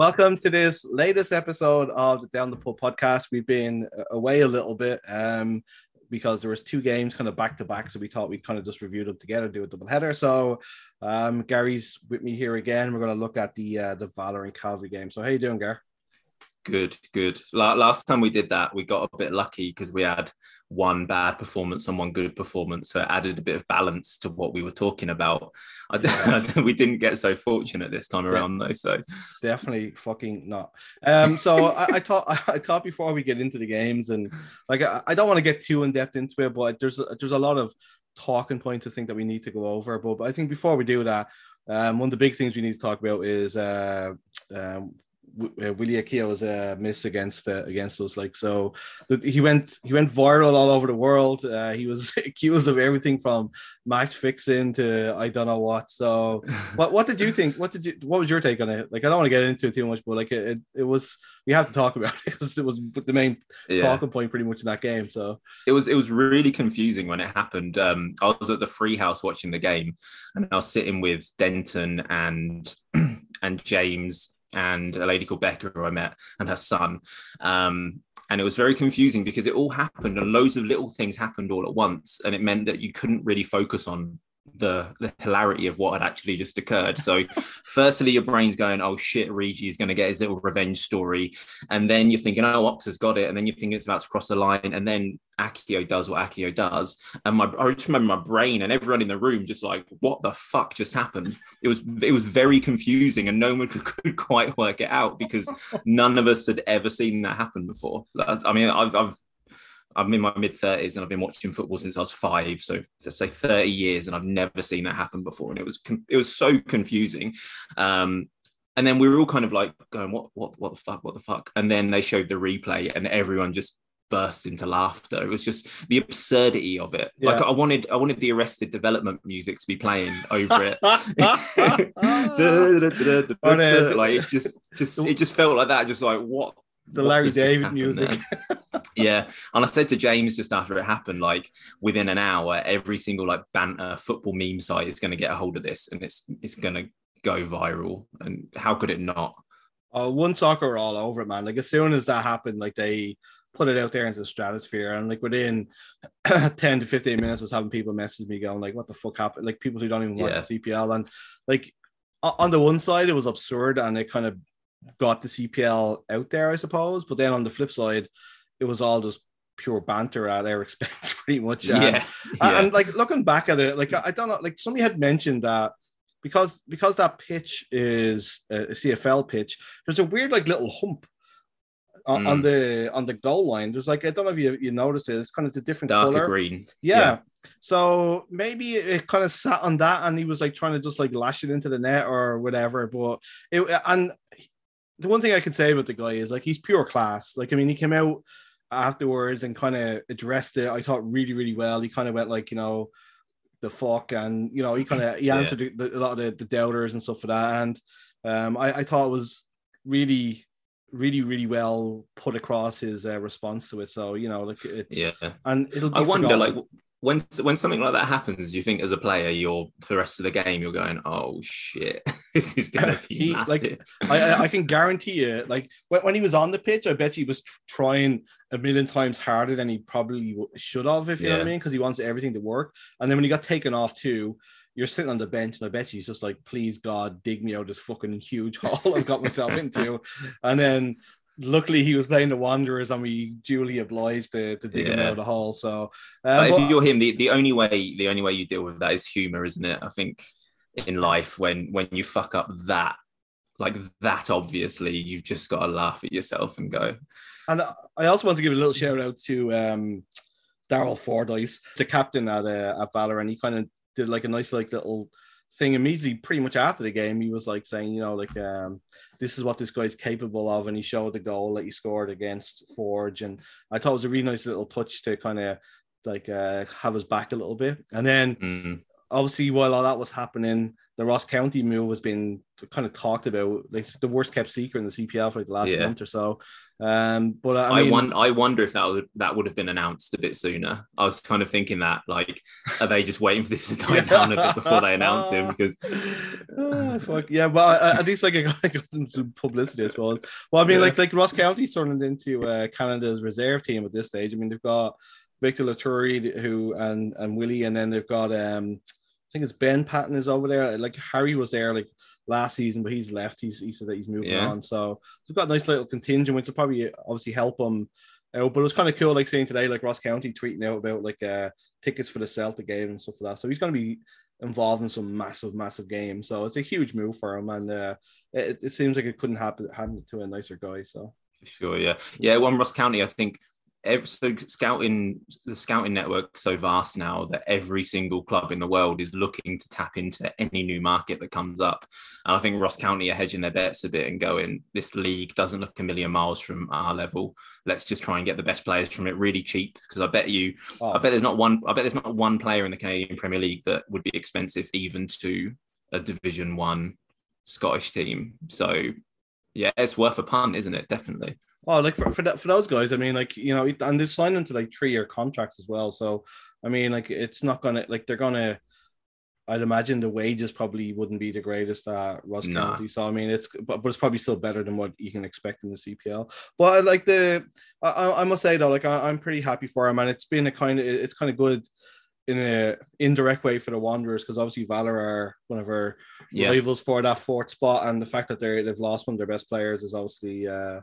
welcome to this latest episode of the Down the Pub podcast. We've been away a little bit um, because there was two games kind of back to back, so we thought we'd kind of just review them together, do a double header. So um, Gary's with me here again. We're going to look at the uh, the Valour and Cavalry game. So how you doing, Gary? Good, good. Last time we did that, we got a bit lucky because we had one bad performance and one good performance. So it added a bit of balance to what we were talking about. I, we didn't get so fortunate this time around, though. So definitely fucking not. Um, so I, I, thought I thought before we get into the games and like I, I don't want to get too in depth into it, but there's a, there's a lot of talking points I think that we need to go over. But, but I think before we do that, um, one of the big things we need to talk about is uh, um, uh, Willy Akio's uh, miss against uh, against us. Like so, he went he went viral all over the world. Uh, he was accused of everything from match fixing to I don't know what. So, what what did you think? What did you what was your take on it? Like I don't want to get into it too much, but like it, it, it was we have to talk about it because it was the main yeah. talking point pretty much in that game. So it was it was really confusing when it happened. Um, I was at the free house watching the game, and I was sitting with Denton and and James and a lady called Becca who I met and her son. Um, and it was very confusing because it all happened and loads of little things happened all at once. And it meant that you couldn't really focus on the, the hilarity of what had actually just occurred. So, firstly, your brain's going, "Oh shit, Regi is going to get his little revenge story," and then you're thinking, "Oh, Ox has got it," and then you think it's about to cross the line, and then Akio does what Akio does, and my I just remember my brain and everyone in the room just like, "What the fuck just happened?" It was it was very confusing, and no one could, could quite work it out because none of us had ever seen that happen before. I mean, I've, I've I'm in my mid 30s and I've been watching football since I was five. So let's say 30 years, and I've never seen that happen before. And it was it was so confusing. Um, and then we were all kind of like going, what what what the fuck, what the fuck? And then they showed the replay, and everyone just burst into laughter. It was just the absurdity of it. Yeah. Like I wanted, I wanted the Arrested Development music to be playing over it. like it just, just, it just felt like that. Just like what the Larry David music. yeah, and I said to James just after it happened, like within an hour, every single like banter football meme site is going to get a hold of this, and it's it's going to go viral. And how could it not? Oh, OneSoccer were all over it, man. Like as soon as that happened, like they put it out there into the stratosphere, and like within ten to fifteen minutes, I was having people message me going like, "What the fuck happened?" Like people who don't even watch yeah. the CPL, and like on the one side, it was absurd, and it kind of got the CPL out there, I suppose. But then on the flip side, it was all just pure banter at their expense, pretty much. And, yeah, yeah. And, like looking back at it, like I don't know, like somebody had mentioned that because because that pitch is a CFL pitch, there's a weird like little hump on, mm. on the on the goal line. There's like I don't know if you you noticed it. It's kind of a different darker color. green. Yeah. yeah. So maybe it kind of sat on that, and he was like trying to just like lash it into the net or whatever. But it and the one thing I can say about the guy is like he's pure class. Like I mean, he came out afterwards and kind of addressed it. I thought really, really well. He kind of went like you know the fuck, and you know he kind of he answered yeah. the, a lot of the, the, doubters and stuff for that. And um, I, I thought it was really, really, really well put across his uh, response to it. So you know, like it's yeah, and it'll. I wonder forgotten. like when when something like that happens, you think as a player, you're for the rest of the game, you're going, "Oh shit, this is to be he, massive." Like, I, I can guarantee you, like when, when he was on the pitch, I bet he was trying a million times harder than he probably should have, if you yeah. know what I mean, because he wants everything to work. And then when he got taken off too, you're sitting on the bench, and I bet he's just like, "Please God, dig me out of this fucking huge hole I've got myself into." And then luckily he was playing the Wanderers and we duly obliged to, to dig yeah. him out of the hole. So uh, if you're him, the, the only way the only way you deal with that is humor, isn't it? I think in life when when you fuck up that like that, obviously, you've just got to laugh at yourself and go. And I also want to give a little shout out to um, Daryl Fordyce, the captain at uh, at Valour, and he kind of did like a nice like little thing immediately pretty much after the game he was like saying you know like um this is what this guy's capable of and he showed the goal that he scored against forge and i thought it was a really nice little touch to kind of like uh have us back a little bit and then Mm. obviously while all that was happening the ross county move has been kind of talked about like the worst kept secret in the cpl for like the last Yeah. month or so um but i, I, mean won- I wonder if that would that would have been announced a bit sooner. I was kind of thinking that, like, are they just waiting for this to die down a bit before they announce him? Because fuck yeah, but uh, at least like I got, some, publicity, I suppose. Well, I mean, Yeah. like like Ross County's turned into uh, Canada's reserve team at this stage. I mean, they've got Victor Loturi who and and Willy, and then they've got um, I think it's Ben Paton is over there. Like Harry was there like last season, but he's left. He's he said that he's moving Yeah. on. So they've got a nice little contingent, which will probably obviously help them. out. but it was kind of cool, like seeing today, like Ross County tweeting out about like uh tickets for the Celtic game and stuff like that. So he's going to be involved in some massive, massive game. So it's a huge move for him, and uh, it, it seems like it couldn't happen happen to a nicer guy. So For sure, yeah, yeah. One Ross County, I think. Every, so scouting the scouting network so vast now that every single club in the world is looking to tap into any new market that comes up. And i think ross county are hedging their bets a bit and going this league doesn't look a million miles from our level. Let's just try and get the best players from it really cheap. Because i bet you oh, i bet there's not one i bet there's not one player in the canadian premier league that would be expensive even to a division one scottish team. So yeah it's worth a punt isn't it definitely Oh, like for for, that, for those guys, I mean, like you know, and they signed them to like three year contracts as well. So I mean, like it's not gonna like they're gonna. I'd imagine the wages probably wouldn't be the greatest at Ross No. County. So I mean, it's but, but it's probably still better than what you can expect in the CPL. But I like the, I- I, must say though, like I, I'm pretty happy for him, and it's been a kind of it's kind of good in a indirect way for the Wanderers because obviously Valour are one of our yeah rivals for that fourth spot, and the fact that they they've lost one of their best players is obviously uh,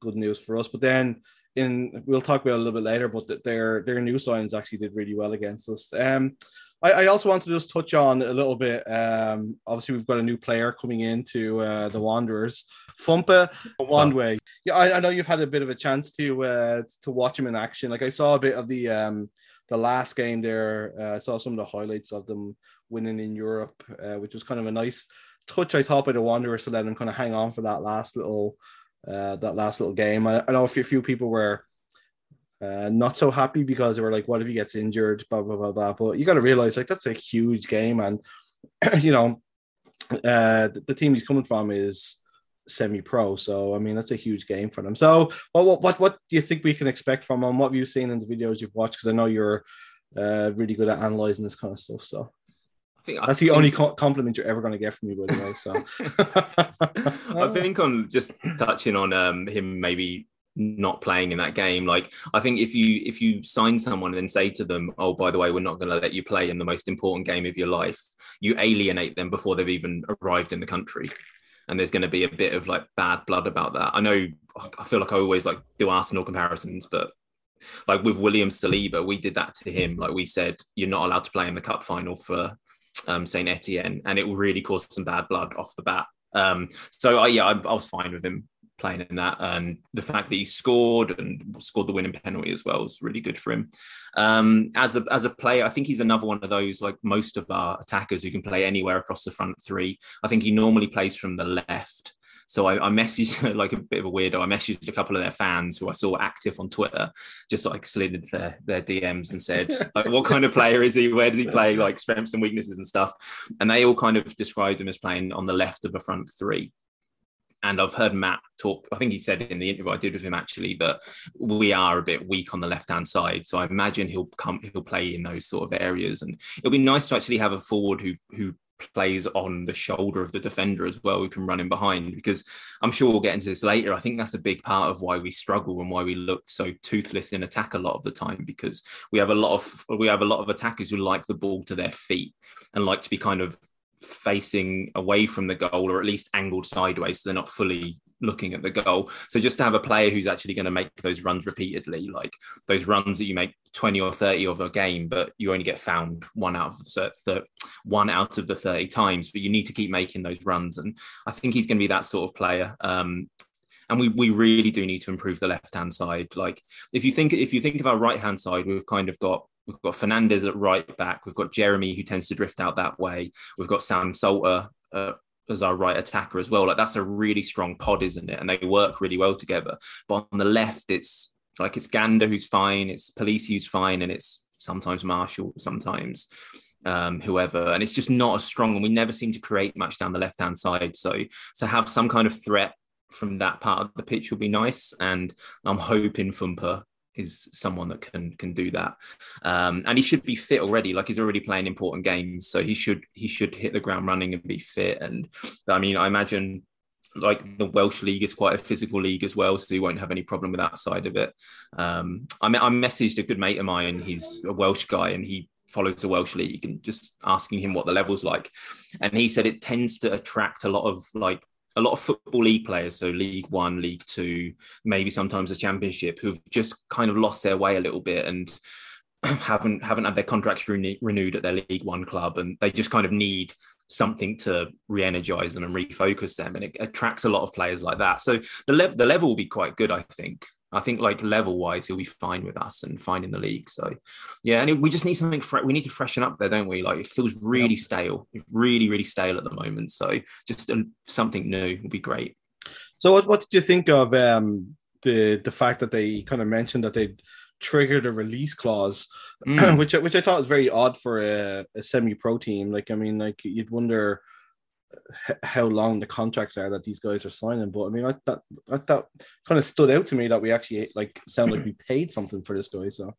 good news for us. But then in we'll talk about it a little bit later, but their their new signings actually did really well against us. Um, I, I also want to just touch on a little bit. Um, obviously we've got a new player coming into uh, the Wanderers, Fumpa Wandway. Yeah, I, I know you've had a bit of a chance to uh, to watch him in action. Like I saw a bit of the um, the last game there. Uh, I saw some of the highlights of them winning in Europe, uh, which was kind of a nice touch. I thought by the Wanderers to let them kind of hang on for that last little uh, that last little game. I, I know a few, few people were uh, not so happy because they were like, "What if he gets injured?" Blah blah blah blah. But you got to realize like that's a huge game, and you know, uh, the, the team he's coming from is semi-pro. So I mean, that's a huge game for them. So what what what, what do you think we can expect from them? What have you seen in the videos you've watched? Because I know you're uh, really good at analyzing this kind of stuff. So I think I that's the think- only co- compliment you're ever going to get from me, by the way. So I think on just touching on um, him maybe not playing in that game like i think if you if you sign someone and then say to them oh by the way we're not going to let you play in the most important game of your life you alienate them before they've even arrived in the country and there's going to be a bit of like bad blood about that. I know i feel like i always like do arsenal comparisons but like with william saliba we did that to him. Like we said you're not allowed to play in the cup final for um, Saint Etienne, and it will really caused some bad blood off the bat. Um, so I, yeah, I, I was fine with him playing in that, and the fact that he scored and scored the winning penalty as well was really good for him. Um, as a as a player, I think he's another one of those like most of our attackers who can play anywhere across the front three. I think he normally plays from the left. So I, I messaged like a bit of a weirdo. I messaged a couple of their fans who I saw active on Twitter, just like slid into their, their DMs and said, like, what kind of player is he? Where does he play? Like strengths and weaknesses and stuff. And they all kind of described him as playing on the left of a front three. And I've heard Matt talk, I think he said in the interview I did with him actually, that we are a bit weak on the left hand side. So I imagine he'll come, he'll play in those sort of areas. And it'll be nice to actually have a forward who, who, plays on the shoulder of the defender as well who can run in behind because I'm sure we'll get into this later. I think that's a big part of why we struggle and why we look so toothless in attack a lot of the time because we have a lot of we have a lot of attackers who like the ball to their feet and like to be kind of facing away from the goal or at least angled sideways so they're not fully looking at the goal. So just to have a player who's actually going to make those runs repeatedly, like those runs that you make 20 or 30 of a game, but you only get found one out of the, the one out of the 30 times, but you need to keep making those runs. And I think he's going to be that sort of player. Um, and we we really do need to improve the left hand side. Like if you think if you think of our right hand side, we've kind of got we've got Fernandez at right back, we've got Jeremy who tends to drift out that way, we've got Sam Salter uh, as our right attacker as well. Like that's a really strong pod, isn't it? And they work really well together. But on the left, it's like it's Gander who's fine, it's Police who's fine, and it's sometimes Marshall, sometimes um, whoever, and it's just not as strong. And we never seem to create much down the left hand side. So to have some kind of threat from that part of the pitch will be nice. And I'm hoping Fumpa is someone that can can do that. Um, and he should be fit already. Like he's already playing important games, so he should he should hit the ground running and be fit. And I mean, I imagine like the Welsh league is quite a physical league as well, so he won't have any problem with that side of it. Um, I, I messaged a good mate of mine. He's a Welsh guy, and he follows the Welsh league, and just asking him what the level's like. And he said it tends to attract a lot of like a lot of football league players, so League One, League Two, maybe sometimes a Championship, who've just kind of lost their way a little bit and haven't haven't had their contracts re- renewed at their League One club, and they just kind of need something to re-energize them and refocus them, and it attracts a lot of players like that. So the level the level will be quite good, I think. I think like level wise, he'll be fine with us and fine in the league. So yeah, and it, we just need something. Fre- we need to freshen up there, don't we? Like it feels really yeah. stale, really, really stale at the moment. So just um, something new would be great. So what, what did you think of um, the the fact that they kind of mentioned that they triggered a release clause, mm. which which I thought was very odd for a, a semi pro team. Like I mean, like you'd wonder how long the contracts are that these guys are signing. But I mean, I that that, that kind of stood out to me that we actually like sound like we paid something for this guy. So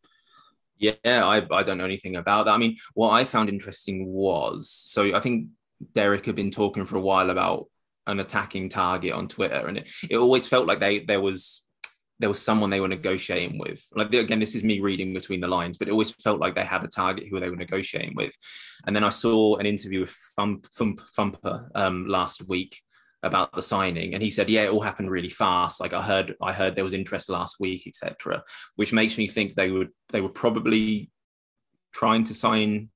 yeah, I I don't know anything about that. I mean, what I found interesting was so I think Derek had been talking for a while about an attacking target on Twitter, and it, it always felt like they there was there was someone they were negotiating with. Like again, this is me reading between the lines, but it always felt like they had a target who they were negotiating with. And then I saw an interview with Thump, Thump, Thumper um, last week about the signing, and he said, "Yeah, it all happened really fast. Like I heard, I heard there was interest last week, etc." Which makes me think they would they were probably trying to sign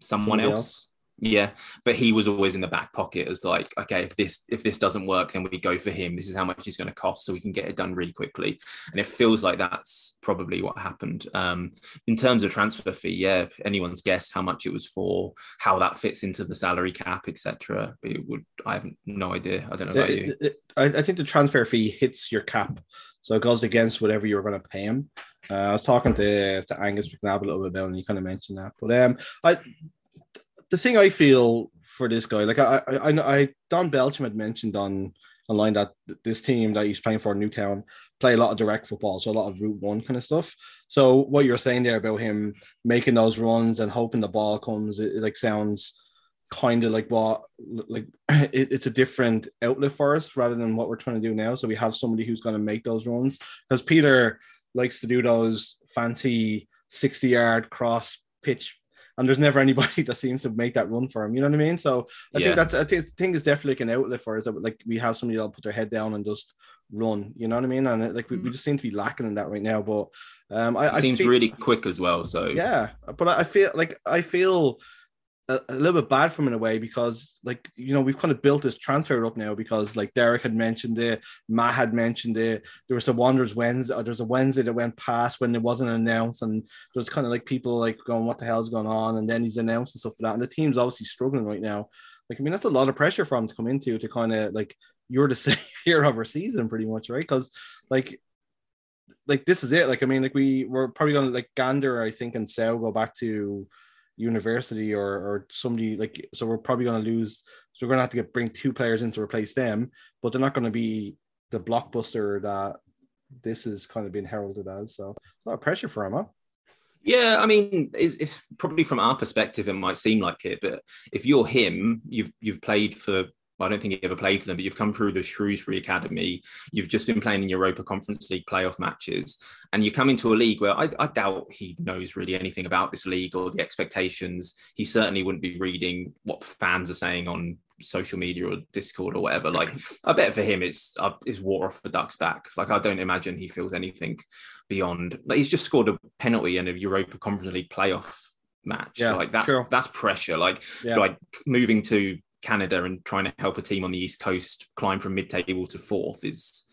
someone else. else yeah, but he was always in the back pocket as like, okay, if this if this doesn't work, then we go for him. This is how much he's going to cost, so we can get it done really quickly. And it feels like that's probably what happened. Um, in terms of transfer fee, yeah, anyone's guess how much it was for, how that fits into the salary cap, etc. It would I have no idea. I don't know about it, you. It, I think the transfer fee hits your cap, so it goes against whatever you're going to pay him. Uh, I was talking to, to Angus McNabb a little bit about, and he kind of mentioned that. But um, I the thing I feel for this guy, like I, I, I, Don Belcham had mentioned on online that this team that he's playing for Newtown play a lot of direct football, so a lot of route one kind of stuff. So what you're saying there about him making those runs and hoping the ball comes, it, it like sounds kind of like what like it, it's a different outlet for us rather than what we're trying to do now. So we have somebody who's going to make those runs because Peter likes to do those fancy 60 yard cross pitch and there's never anybody that seems to make that run for him. You know what I mean? So I yeah. think that's I think, it's definitely like an outlet for us. That, like we have somebody that'll put their head down and just run. You know what I mean? And it, like we, we mm. just seem to be lacking in that right now. But um, I, it seems feel, really quick as well. So yeah, but I feel like I feel a, a, little bit bad for him in a way because like you know we've kind of built this transfer up now because like Derek had mentioned it, Matt had mentioned it. There was a Wanderers Wednesday. Uh, there's a Wednesday that went past when it wasn't announced, and there was kind of like people like going, "What the hell's going on?" And then he's announced and stuff like that. And the team's obviously struggling right now. Like I mean, that's a lot of pressure for him to come into to kind of like you're the savior of our season, pretty much, right? Because like like this is it. Like I mean, like we we're probably gonna like Gander, I think, and Sal go back to university or or somebody like so we're probably going to lose so we're going to have to get bring two players in to replace them but they're not going to be the blockbuster that this has kind of been heralded as so a lot of pressure for him? Yeah, I mean, it's, it's, probably from our perspective, it might seem like it, but if you're him, you've you've played for I don't think he ever played for them, but you've come through the Shrewsbury Academy. You've just been playing in Europa Conference League playoff matches, and you come into a league where I, I, doubt he knows really anything about this league or the expectations. He certainly wouldn't be reading what fans are saying on social media or Discord or whatever. Like I bet for him it's uh, it's water off the duck's back. Like I don't imagine he feels anything beyond. Like he's just scored a penalty in a Europa Conference League playoff match. Yeah, like that's sure. that's pressure. Like yeah. like moving to Canada and trying to help a team on the East Coast climb from mid-table to fourth is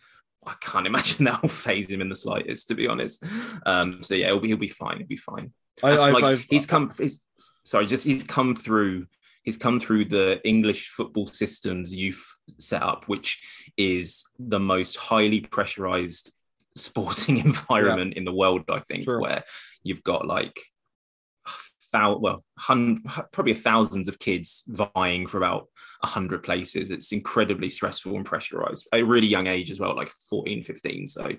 I can't imagine that will phase him in the slightest, to be honest. Um, so yeah, he'll be he'll be fine. He'll be fine. I, I, like I've, he's come. He's, sorry, just he's come through. He's come through the English football system's youth setup, which is the most highly pressurized sporting environment yeah. in the world. I think sure. where you've got like thou- well, hun- probably thousands of kids vying for about a 100 places. It's incredibly stressful and pressurized at a really young age as well, like 14, 15. So,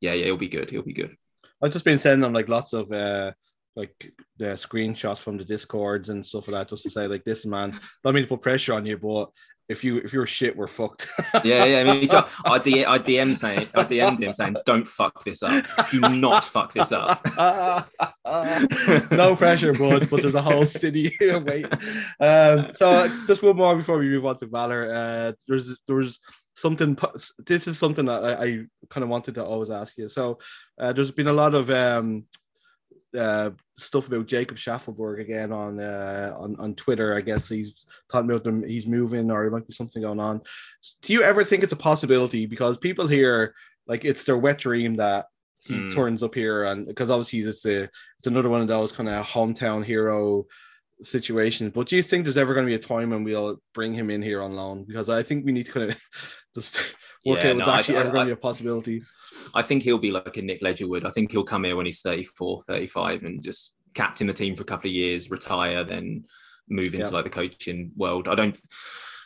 yeah, yeah, he'll be good. He'll be good. I've just been sending them like lots of uh, like the screenshots from the discords and stuff like that, just to say like this man. Don't mean to put pressure on you, but if you if you're shit, we're fucked. yeah, yeah. I mean, I, D, I DM saying I DM'd him saying, "Don't fuck this up. Do not fuck this up." no pressure, bud. But there's a whole city. Wait. Um, so just one more before we move on to Valour. Uh, there's there was something. This is something that I, I kind of wanted to always ask you. So uh, there's been a lot of um, uh, stuff about Jacob Shaffelburg again on uh, on on Twitter. I guess he's talking about them. He's moving, or there might be something going on. Do you ever think it's a possibility? Because people here, like, it's their wet dream that he mm. turns up here, and because obviously it's a it's another one of those kind of hometown hero situations. But do you think there's ever going to be a time when we'll bring him in here on loan? Because I think we need to kind of just work yeah, out what's no, actually I, ever I, going to be a possibility. I think he'll be like a Nik Ledgerwood. I think he'll come here when he's 34, 35 and just captain the team for a couple of years, retire, then move into yeah. like the coaching world. I don't,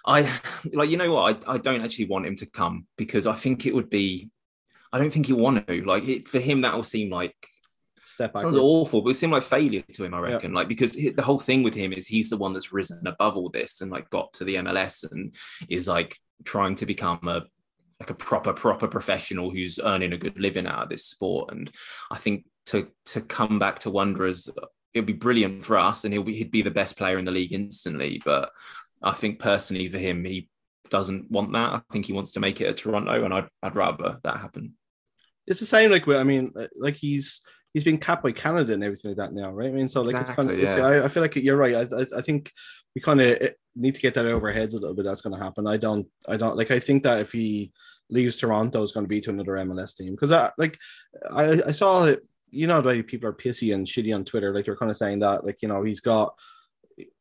I like, you know what? I, I don't actually want him to come because I think it would be, I don't think he'll want to. Like, it, for him, that will seem like step. Sounds awful, but it seemed like failure to him, I reckon. Yeah. Like because the whole thing with him is he's the one that's risen above all this and like got to the MLS and is like trying to become a like a proper proper professional who's earning a good living out of this sport and i think to to come back to wanderers it'd be brilliant for us and he'll be, he'd be the best player in the league instantly but i think personally for him he doesn't want that i think he wants to make it at toronto and i'd, I'd rather that happen it's the same like i mean like he's he's been capped by canada and everything like that now right i mean so like exactly, it's kind of yeah. I, I, feel like you're right i, I, I think we kind of eh, need to get that over our heads a little bit. That's going to happen. I don't, I don't like. I think that if he leaves Toronto, is going to be to another MLS team because I like, I, I saw it. You know, the way people are pissy and shitty on Twitter. Like they're kind of saying that, like you know, he's got,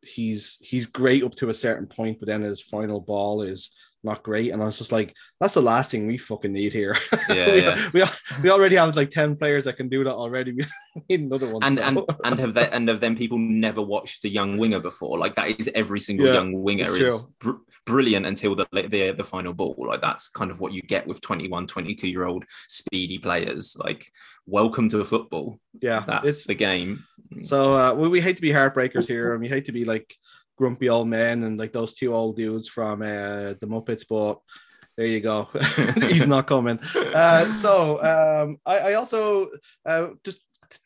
he's he's great up to a certain point, but then his final ball is not great. And I was just like, that's the last thing we fucking need here. Yeah, we, yeah. we, we already have like 10 players that can do that already. We need another one. And so. and and have that and have then people never watched the young winger before? Like that is every single yeah, young winger is br- brilliant until the, the the final ball. Like that's kind of what you get with 21, 22 year old speedy players. Like welcome to a football. Yeah. That's the game. So uh, we, we hate to be heartbreakers here and we hate to be like grumpy old men and like those two old dudes from uh, the Muppets, but there you go. He's not coming. Uh, so um, I, I also uh, just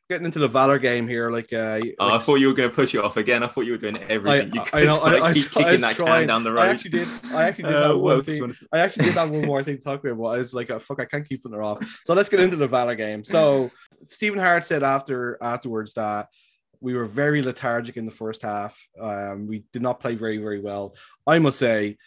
getting into the Valour game here. Like, uh, oh, like, I thought you were going to push it off again. I thought you were doing everything I, you could I know, like, I, keep I, kicking that trying. can down the road. I actually did. I actually did that uh, one thing. I actually did that one more thing to talk about. But I was like, oh, fuck, I can't keep putting it off. So let's get into the Valour game. So Stephen Hart said after afterwards that we were very lethargic in the first half. Um, we did not play very, very well. I must say,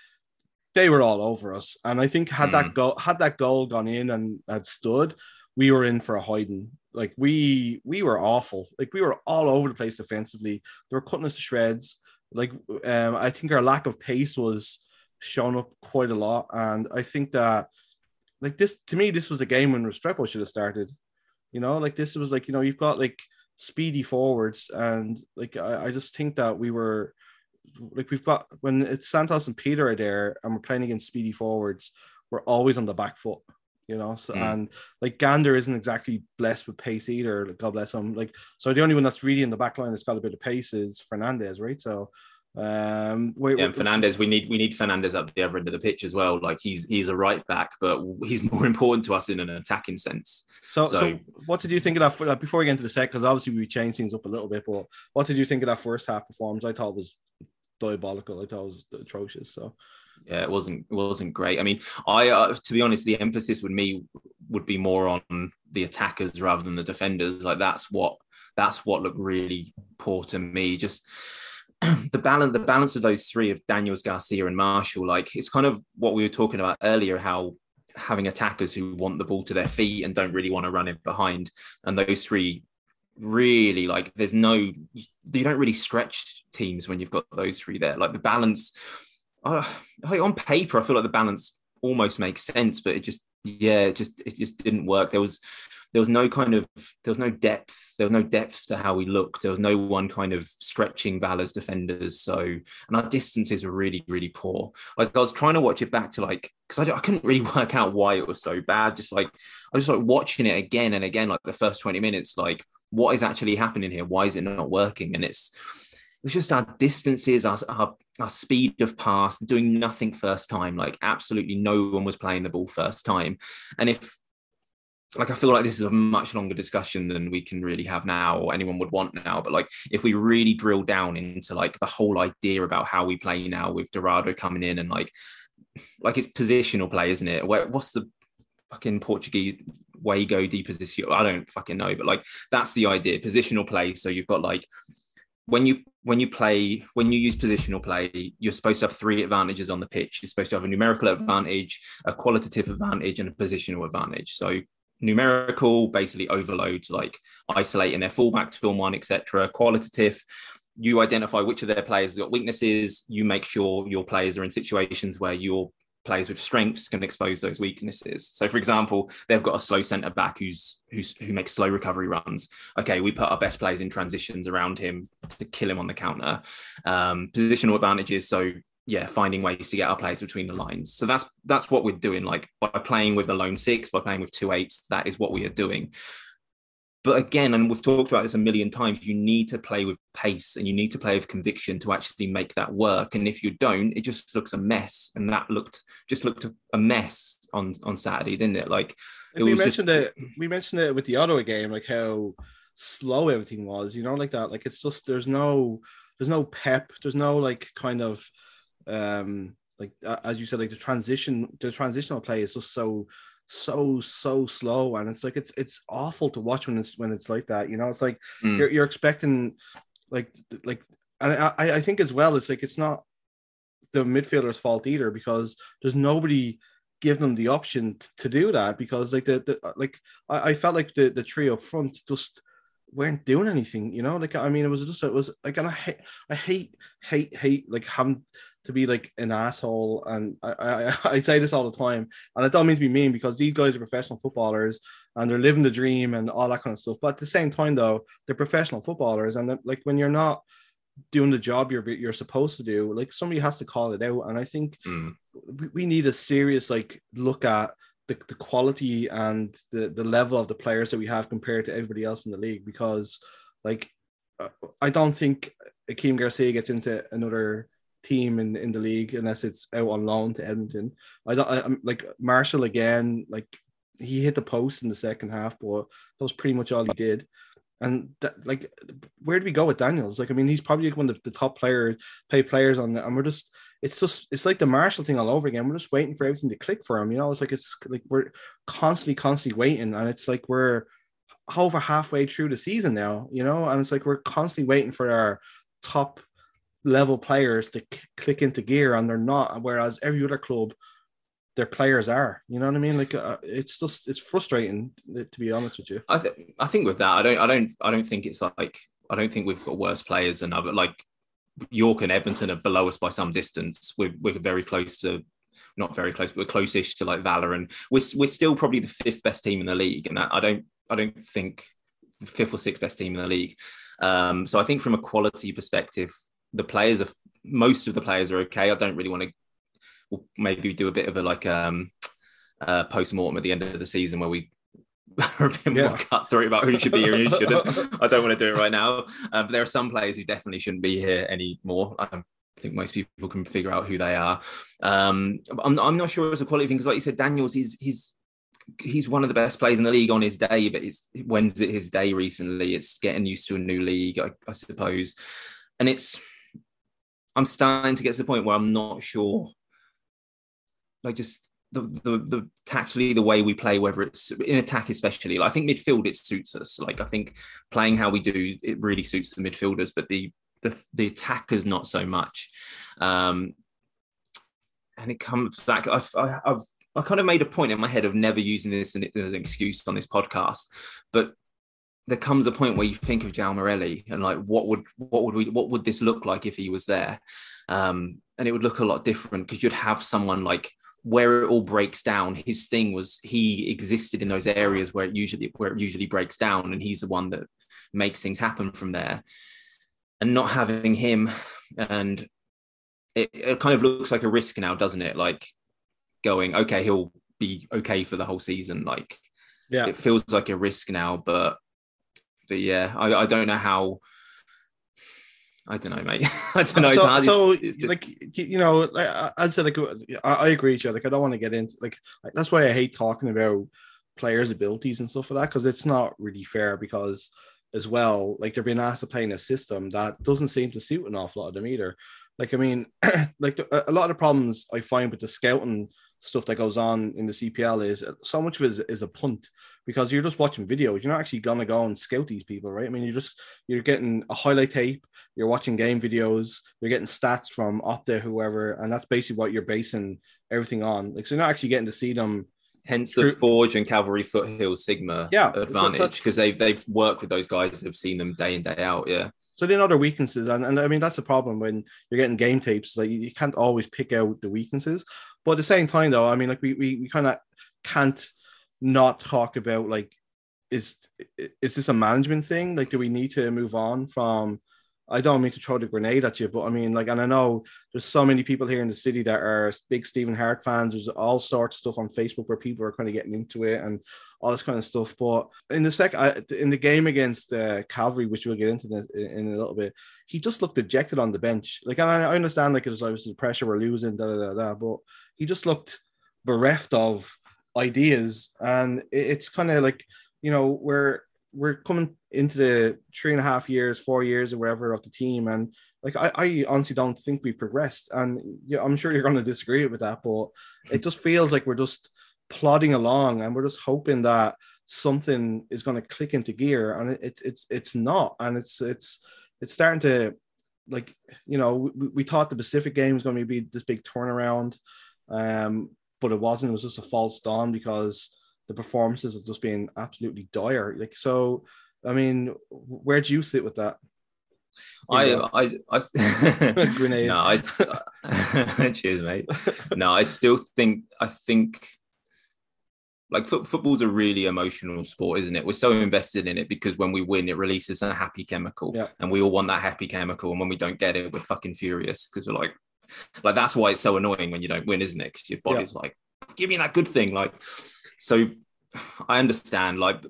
they were all over us. And I think had mm. that hmm. goal had that goal gone in and had stood, we were in for a hiding. Like we we were awful. Like we were all over the place defensively. They were cutting us to shreds. Like um, I think our lack of pace was shown up quite a lot. And I think that like this to me, this was a game when Restrepo should have started. You know, like this was like, you know, you've got like speedy forwards, and like I, I just think that we were like we've got when it's Santos and Peter are there, and we're playing against speedy forwards, we're always on the back foot you know. So mm. and like Gander isn't exactly blessed with pace either. God bless him. Like so, the only one that's really in the back line that's got a bit of pace is Fernandez, right? So um, we, yeah, Fernandez, we need we need Fernandez up the other end of the pitch as well. Like he's he's a right back, but he's more important to us in an attacking sense. So, so, so what did you think of that? Before we get into the set, because obviously we changed things up a little bit, but what did you think of that first half performance? I thought was diabolical. I thought it was atrocious. So yeah, it wasn't it wasn't great. I mean, I uh, to be honest, the emphasis with me would be more on the attackers rather than the defenders. Like that's what that's what looked really poor to me. Just the balance the balance of those three of Daniels, Garcia, and Marshall. Like it's kind of what we were talking about earlier. How having attackers who want the ball to their feet and don't really want to run it behind, and those three really like there's no you don't really stretch teams when you've got those three there. Like the balance uh, like on paper, I feel like the balance almost makes sense, but it just yeah, it just it just didn't work. There was there was no kind of there was no depth there was no depth to how we looked. There was no one kind of stretching Vala's defenders. So and our distances were really really poor. Like I was trying to watch it back to like because I, I couldn't really work out why it was so bad. Just like I was like watching it again and again like the first 20 minutes like what is actually happening here? Why is it not working? And it's it was just our distances, our, our, our speed of pass, doing nothing first time. Like absolutely no one was playing the ball first time. And if like I feel like this is a much longer discussion than we can really have now or anyone would want now. But like if we really drill down into like the whole idea about how we play now with Dorado coming in and like like it's positional play, isn't it? What's the fucking Portuguese way go deep position? I don't fucking know, but like that's the idea. Positional play. So you've got like when you when you play when you use positional play you're supposed to have three advantages on the pitch you're supposed to have a numerical advantage a qualitative advantage and a positional advantage so numerical basically overloads like isolating their fullback to film one etc qualitative you identify which of their players got weaknesses you make sure your players are in situations where your players with strengths can expose those weaknesses. So, for example, they've got a slow centre back who's who's who makes slow recovery runs. Okay, we put our best players in transitions around him to kill him on the counter. Um, positional advantages. So, yeah, finding ways to get our players between the lines. So that's that's what we're doing. Like by playing with a lone six, by playing with two eights, that is what we are doing. But again, and we've talked about this a million times, you need to play with pace and you need to play with conviction to actually make that work. And if you don't, it just looks a mess. And that looked just looked a mess on on Saturday, didn't it? Like it we mentioned just... it. We mentioned it with the Ottawa game, like how slow everything was. You know, like that. Like it's just there's no there's no pep. There's no like kind of um like as you said, like the transition the transitional play is just so so so slow and it's like it's it's awful to watch when it's when it's like that you know it's like mm. you're, you're expecting like like and I, I think as well it's like it's not the midfielder's fault either because there's nobody give them the option t- to do that because like the, the like I, I felt like the the trio front just weren't doing anything you know like i mean it was just it was like and i hate i hate hate hate like having to be like an asshole. And I, I, I say this all the time, and I don't mean to be mean because these guys are professional footballers and they're living the dream and all that kind of stuff. But at the same time, though, they're professional footballers, and like when you're not doing the job you're you're supposed to do, like somebody has to call it out. And I think mm. we, we need a serious like look at the, the quality and the the level of the players that we have compared to everybody else in the league because like uh, I don't think Akeem Garcia gets into another team in, in the league unless it's out on loan to Edmonton. I don't I, am like Marshall again, like he hit the post in the second half, but that was pretty much all he did. And that, like, where do we go with Daniels? Like, I mean, he's probably one of the, the top players, pay players on the, and we're just, it's just, it's like the Marshall thing all over again. We're just waiting for everything to click for him. You know, it's like it's like we're constantly, constantly waiting, and it's like we're over halfway through the season now. You know, and it's like we're constantly waiting for our top level players to c- click into gear and they're not whereas every other club their players are you know what i mean? Like uh, it's just it's frustrating to be honest with you. I think i think with that i don't i don't i don't think it's like i don't think we've got worse players than other like york and edmonton are below us by some distance. We're, we're very close to not very close but we're close-ish to like valor and we're, we're still probably the fifth best team in the league. And i don't i don't think fifth or sixth best team in the league. Um, so i think from a quality perspective the players are most of the players are okay. I don't really want to we'll maybe do a bit of a like um uh, post mortem at the end of the season where we are a bit yeah. more cutthroat about who should be here and who shouldn't. I don't want to do it right now. Um, but there are some players who definitely shouldn't be here anymore. I think most people can figure out who they are. Um, I'm, I'm not sure it's a quality thing because, like you said, Daniels is he's he's one of the best players in the league on his day, but it's when's it his day recently? It's getting used to a new league, I, I suppose, and it's I'm starting to get to the point where I'm not sure, like just the the, the tactically the way we play, whether it's in attack especially. Like I think midfield it suits us. Like I think playing how we do it really suits the midfielders, but the the, the attackers not so much. Um, and it comes back. I've, I've I kind of made a point in my head of never using this as an excuse on this podcast, but there comes a point where you think of João Morelli and like what would what would we what would this look like if he was there? Um and it would look a lot different because you'd have someone like where it all breaks down his thing was he existed in those areas where it usually where it usually breaks down and he's the one that makes things happen from there. And not having him and it, it kind of looks like a risk now doesn't it? Like going okay he'll be okay for the whole season like yeah. it feels like a risk now but but yeah, I, I don't know how. I don't know, mate. I don't know. So, so it's, it's, like you know, like, I said, like I, I agree with you. Like I don't want to get into like that's why I hate talking about players' abilities and stuff like that because it's not really fair. Because as well, like they're being asked to play in a system that doesn't seem to suit an awful lot of them either. Like I mean, like a lot of the problems I find with the scouting stuff that goes on in the CPL is uh, so much of it is, is a punt because you're just watching videos. You're not actually gonna go and scout these people, right? I mean, you're just you're getting a highlight tape, you're watching game videos, you're getting stats from Opta, whoever, and that's basically what you're basing everything on. Like, so you're not actually getting to see them. Hence the Forge and Cavalry Foothill Sigma yeah, advantage because they've they've worked with those guys have seen them day in day out. Yeah. So they know their weaknesses, and, and I mean that's the problem when you're getting game tapes. Like you, can't always pick out the weaknesses, but at the same time, though, I mean, like we we, we kind of can't not talk about like is is this a management thing? Like, do we need to move on from? I don't mean to throw the grenade at you, but I mean, like, and I know there's so many people here in the city that are big Stephen Hart fans. There's all sorts of stuff on Facebook where people are kind of getting into it and all this kind of stuff. But in the second, in the game against uh, Cavalry, which we'll get into this in, a little bit, he just looked dejected on the bench. Like, and I, understand, like, it's obviously the pressure we're losing, da da da da, but he just looked bereft of ideas and it's kind of like you know we're we're coming into the three and a half years four years or whatever of the team and like I, I honestly don't think we've progressed and yeah i'm sure you're going to disagree with that but it just feels like we're just plodding along and we're just hoping that something is going to click into gear and it's it's it's not and it's it's it's starting to like you know we, we thought the pacific game was going to be this big turnaround um but it wasn't. It was just a false dawn because the performances have just been absolutely dire. Like so, I mean, where do you sit with that? I, I, I, grenade. No, I, cheers, mate. No, I still think, I think, like foot, football's a really emotional sport, isn't it? We're so invested in it because when we win, it releases a happy chemical, yeah. and we all want that happy chemical. And when we don't get it, we're fucking furious because we're like, like that's why it's so annoying when you don't win, isn't it? Because your body's yeah. like, give me that good thing. Like, so I understand. Like,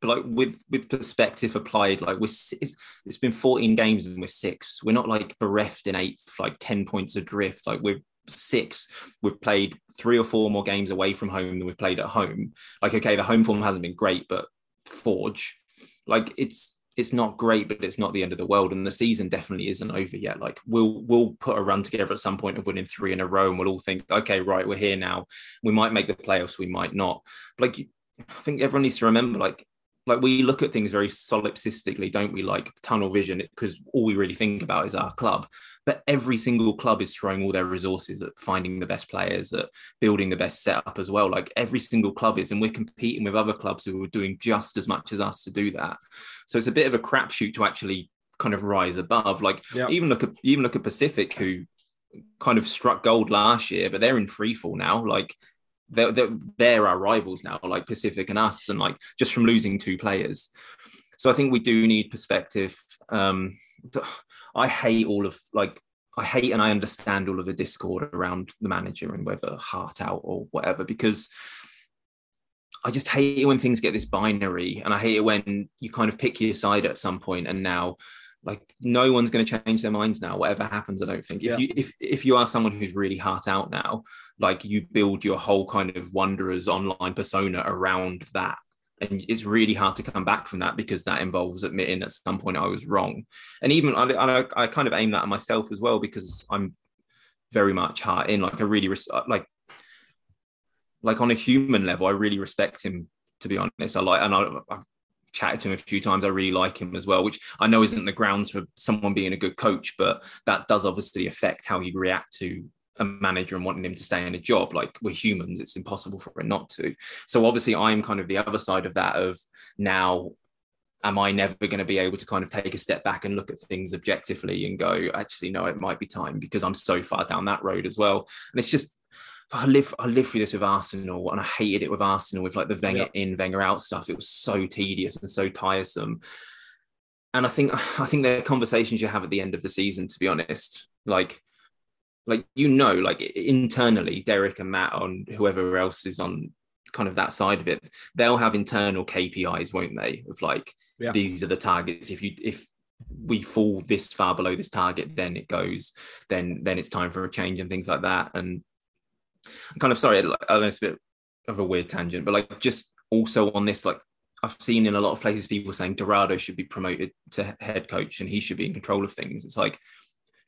but like with with perspective applied, like we're it's been 14 games and we're six. We're not like bereft in eight, like 10 points adrift. Like we're six. We've played three or four more games away from home than we've played at home. Like, okay, the home form hasn't been great, but Forge, like it's it's not great, but it's not the end of the world. And the season definitely isn't over yet. Like we'll we'll put a run together at some point of winning three in a row, and we'll all think, okay, right, we're here now. We might make the playoffs, we might not. But like I think everyone needs to remember, like like we look at things very solipsistically, don't we? Like tunnel vision, because all we really think about is our club. But every single club is throwing all their resources at finding the best players, at building the best setup as well. Like every single club is, and we're competing with other clubs who are doing just as much as us to do that. So it's a bit of a crapshoot to actually kind of rise above. Like even look at even look at Pacific, who kind of struck gold last year, but they're in free fall now. Like they're, they're, they're our rivals now, like Pacific and us, and like just from losing two players. So I think we do need perspective. Um, I hate all of like I hate and I understand all of the discord around the manager and whether Hart out or whatever because I just hate it when things get this binary and I hate it when you kind of pick your side at some point and now like no one's going to change their minds now whatever happens i don't think if yeah. you if if you are someone who's really Hart out now like you build your whole kind of wanderers online persona around that and it's really hard to come back from that because that involves admitting at some point I was wrong. And even I, I, I kind of aim that at myself as well because I'm very much Hart in. Like I really res- uh, like like on a human level, I really respect him. To be honest, I like and I, I've chatted to him a few times. I really like him as well, which I know isn't the grounds for someone being a good coach, but that does obviously affect how you react to a manager and wanting him to stay in a job. Like we're humans, it's impossible for it not to. So obviously, I'm kind of the other side of that. Of now, am I never going to be able to kind of take a step back and look at things objectively and go, actually, no, it might be time because I'm so far down that road as well. And it's just I live I live through this with Arsenal and I hated it with Arsenal with like the Wenger yeah. in, Wenger out stuff. It was so tedious and so tiresome. And I think I think are conversations you have at the end of the season, to be honest. Like like you know, like internally, Derek and Matt on whoever else is on kind of that side of it, they'll have internal KPIs, won't they? Of like yeah. these are the targets. If you if we fall this far below this target, then it goes, then then it's time for a change and things like that. And I'm kind of sorry, I know it's a bit of a weird tangent, but like just also on this, like I've seen in a lot of places people saying Dorado should be promoted to head coach and he should be in control of things. It's like,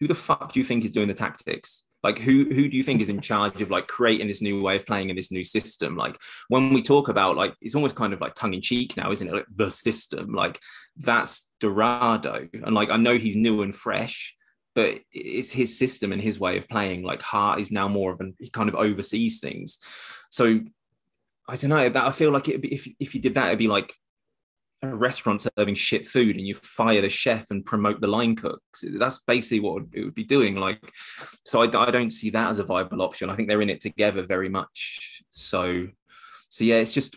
who the fuck do you think is doing the tactics? Like who who do you think is in charge of like creating this new way of playing in this new system? Like when we talk about like it's almost kind of like tongue in cheek now, isn't it? Like the system, like that's Dorado, and like I know he's new and fresh, but it's his system and his way of playing. Like Hart is now more of an he kind of oversees things. So I don't know that I feel like it if if you did that, it'd be like a restaurant serving shit food and you fire the chef and promote the line cooks. That's basically what it would be doing. Like, so I, I don't see that as a viable option. I think they're in it together very much. So, so yeah, it's just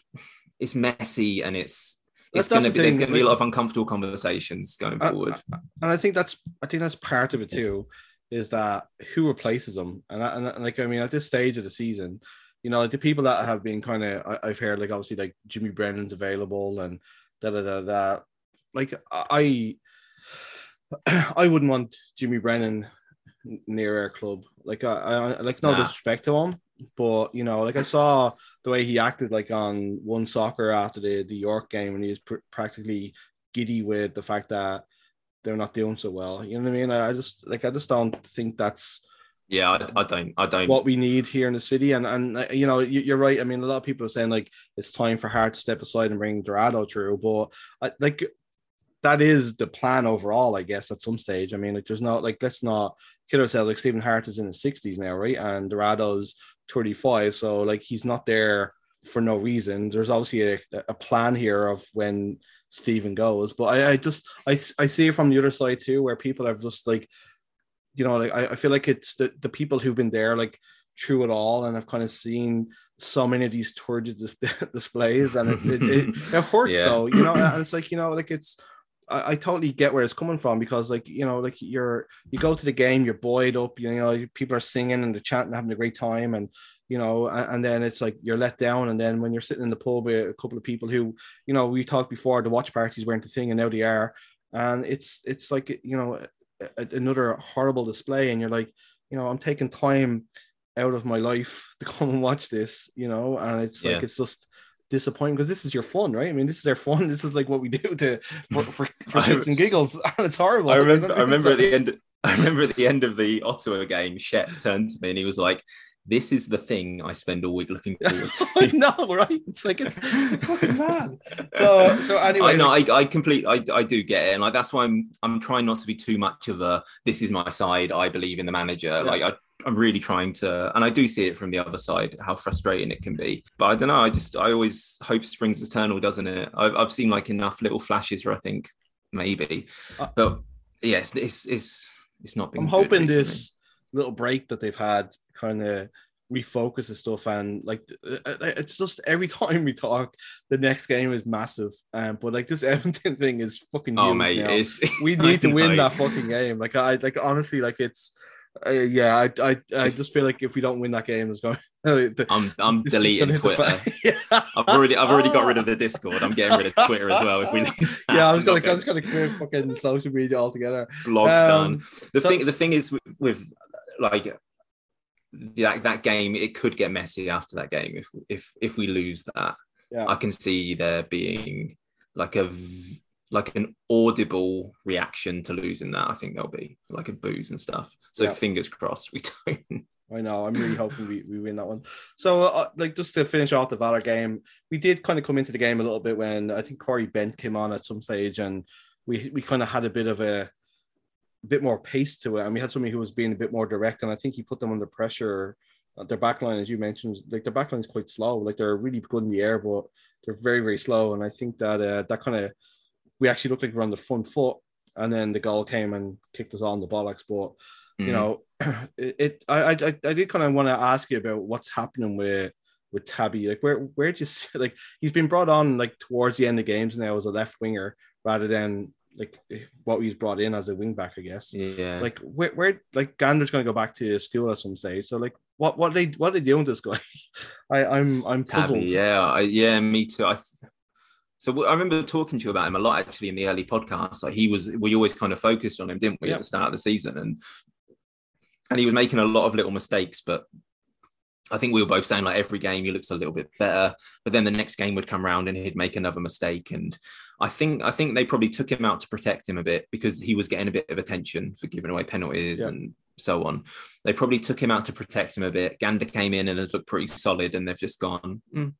it's messy and it's it's going to be there's going to be a lot of uncomfortable conversations going forward. And I think that's I think that's part of it too, is that who replaces them and, and, and like I mean at this stage of the season. You know, like the people that have been kind of, I've heard like obviously like Jimmy Brennan's available and da da da da. Like I, I wouldn't want Jimmy Brennan near our club. Like I, I like no nah. disrespect to him, but you know, like I saw the way he acted like on OneSoccer after the the York game, and he was pr- practically giddy with the fact that they're not doing so well. You know what I mean? I, I just like I just don't think that's yeah, I, I, don't, I don't. What we need here in the city, and and uh, you know, you, are right. I mean, a lot of people are saying like it's time for Hart to step aside and bring Dorado through, but I, like that is the plan overall, I guess. At some stage, I mean, like there's not like let's not kid ourselves. Like Stephen Hart is in his sixties now, right? And Dorado's thirty five, so like he's not there for no reason. There's obviously a, a plan here of when Stephen goes, but I, I just I I see it from the other side too, where people have just like you know, like I, I feel like it's the, the people who've been there like through it all and I've kind of seen so many of these turgid displays and it, it, it, it hurts yeah. though, you know, and it's like, you know, like it's, I, I, totally get where it's coming from because like, you know, like you're, you go to the game, you're buoyed up, you know, people are singing and they're chanting, having a great time. And, you know, and, and, then it's like you're let down. And then when you're sitting in the pub with a couple of people who, you know, we talked before the watch parties weren't the thing and now they are. And it's, it's like, you know, another horrible display and you're like you know i'm taking time out of my life to come and watch this you know and it's yeah. like it's just disappointing because this is your fun right i mean this is their fun this is like what we do to for, for, for shits and giggles and it's horrible i remember i remember at the end i remember at the end of the ottawa game shep turned to me and he was like this is the thing I spend all week looking forward to. no, right? It's like it's, it's fucking mad. So, so anyway, I know I, I complete I, I do get it, and like that's why I'm I'm trying not to be too much of a this is my side. I believe in the manager. Yeah. Like I I'm really trying to, and I do see it from the other side how frustrating it can be. But I don't know. I just I always hope springs eternal, doesn't it? I've I've seen like enough little flashes where I think maybe, uh, but yes, it's it's it's not been. I'm hoping this little break that they've had kind of refocus the stuff and like uh, uh, it's just every time we talk the next game is massive um but like this Everton thing is fucking oh mate we need to win that fucking game like I like honestly like it's uh, yeah I, I I just feel like if we don't win that game it's going I'm I'm deleting Twitter. yeah. I've already I've already got rid of the Discord. I'm getting rid of Twitter as well. If we lose, yeah, I was gonna I was gonna clear fucking social media altogether. Blogs um, done. The thing the thing is with, with like that that game, it could get messy after that game if if if we lose that. Yeah. I can see there being like a v- like an audible reaction to losing that. I think there'll be like a booze and stuff. So Yeah. fingers crossed we don't. I know. I'm really hoping we, we win that one. So, uh, like, just to finish off the Valour game, we did kind of come into the game a little bit when I think Corey Bent came on at some stage, and we we kind of had a bit of a, a bit more pace to it, and we had somebody who was being a bit more direct, and I think he put them under pressure. Uh, Their backline, as you mentioned, like their backline is quite slow. Like they're really good in the air, but they're very very slow, and I think that uh, that kind of we actually looked like we were on the front foot, and then the goal came and kicked us on the bollocks, but you Mm. know, it, it I, I I did kind of want to ask you about what's happening with with Tabby. Like where where do you see like he's been brought on like towards the end of games now as a left winger rather than like what he's brought in as a wing back, I guess. yeah. Like where, where like Gander's gonna go back to school at some stage. So like what what they what are they doing to this guy? I I'm I'm puzzled. Tabby, yeah, I, yeah, me too. I so I remember talking to you about him a lot actually in the early podcast. Like he was, we always kind of focused on him, didn't we, Yeah. at the start of the season, and and he was making a lot of little mistakes, but. I think we were both saying like every game he looks a little bit better, but then the next game would come around and he'd make another mistake. And I think I think they probably took him out to protect him a bit because he was getting a bit of attention for giving away penalties Yeah. and so on. They probably took him out to protect him a bit. Gander came in and has looked pretty solid, and they've just gone. "Mm,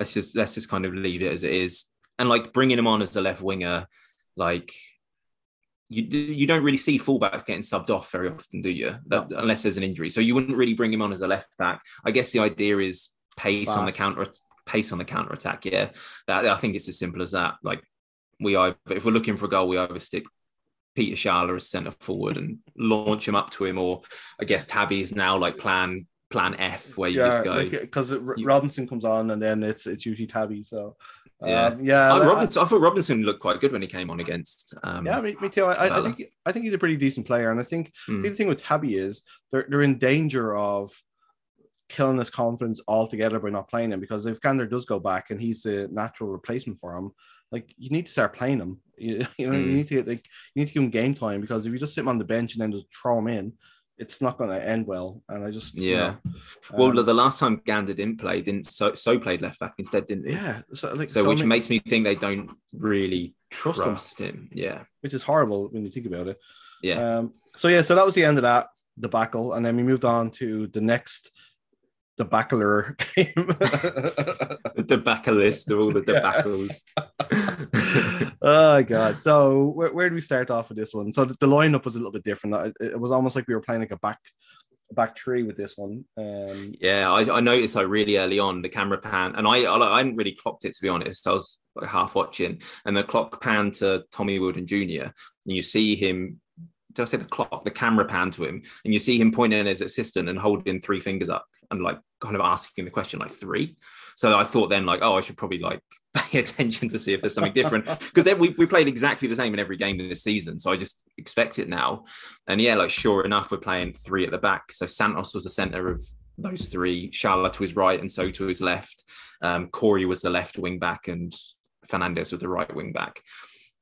let's just let's just kind of leave it as it is. And like bringing him on as a left winger, like you you don't really see fullbacks getting subbed off very often, do you? That, Unless there's an injury, so you wouldn't really bring him on as a left back. I guess the idea is pace on the counter pace on the counter attack. Yeah, that, I think it's as simple as that. Like we either if we're looking for a goal, we either stick Peter Schaale as centre forward and launch him up to him, or I guess Tabby is now like plan plan F where you yeah, just go. because you- Robinson comes on and then it's it's usually Tabby. So Yeah. um, yeah, I- Robinson, I thought Robinson looked quite good when he came on against. Um, Yeah, me, me too. I, I, I think I think he's a pretty decent player, and I think Mm. the thing with Tabby is they're they're in danger of killing his confidence altogether by not playing him because if Gander does go back and he's the natural replacement for him, like you need to start playing him. You, you know, you Mm. need to get like you need to give him game time because if you just sit him on the bench and then just throw him in, it's not going to end well. And I just you Yeah. know, Well, um, the last time Gander didn't play, didn't so, so played left back instead, didn't he? yeah, so like So, so which many- makes me think they don't really Trust trust, him. him. Yeah. which is horrible when you think about it. Yeah. Um, so yeah, so that was the end of that debacle, and then we moved on to the next debacular game. the debacle list of all the Yeah. debacles. oh god! So where, where do we start off with this one? So the, the lineup was a little bit different. It, it was almost like we were playing like a back back three with this one. Um, Yeah, I, I noticed like really early on the camera pan, and I, I I hadn't really clocked it to be honest. I was like half watching, and the clock pan to Tommy Wheeldon Jr. and you see him. Did I say the clock? The camera pan to him, and you see him pointing at his assistant and holding three fingers up and like kind of asking the question like three. So I thought then like, oh, I should probably like pay attention to see if there's something different because then we, we played exactly the same in every game in this season. So I just expect it now. And yeah, like sure enough, we're playing three at the back. So Santos was the center of those three, Schaale to his right and so to his left. Um, Corey was the left wing back and Fernandez was the right wing back.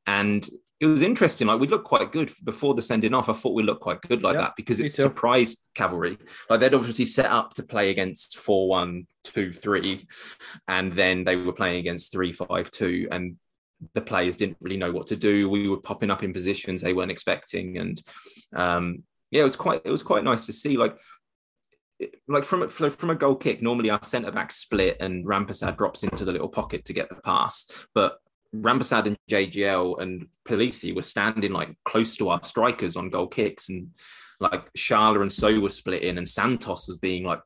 And it was interesting. Like we looked quite good before the sending off. I thought we looked quite good like that because it surprised Cavalry. Like they'd obviously set up to play against 4 1, 2 3, and then they were playing against 3 5 2. And the players didn't really know what to do. We were popping up in positions they weren't expecting. And um, yeah, it was quite it was quite nice to see. Like like from a, from a goal kick, normally our centre back split and Rampersad drops into the little pocket to get the pass, but Rampersad and JGL and Polisi were standing like close to our strikers on goal kicks, and like Schaale and So were split in, and Santos was being like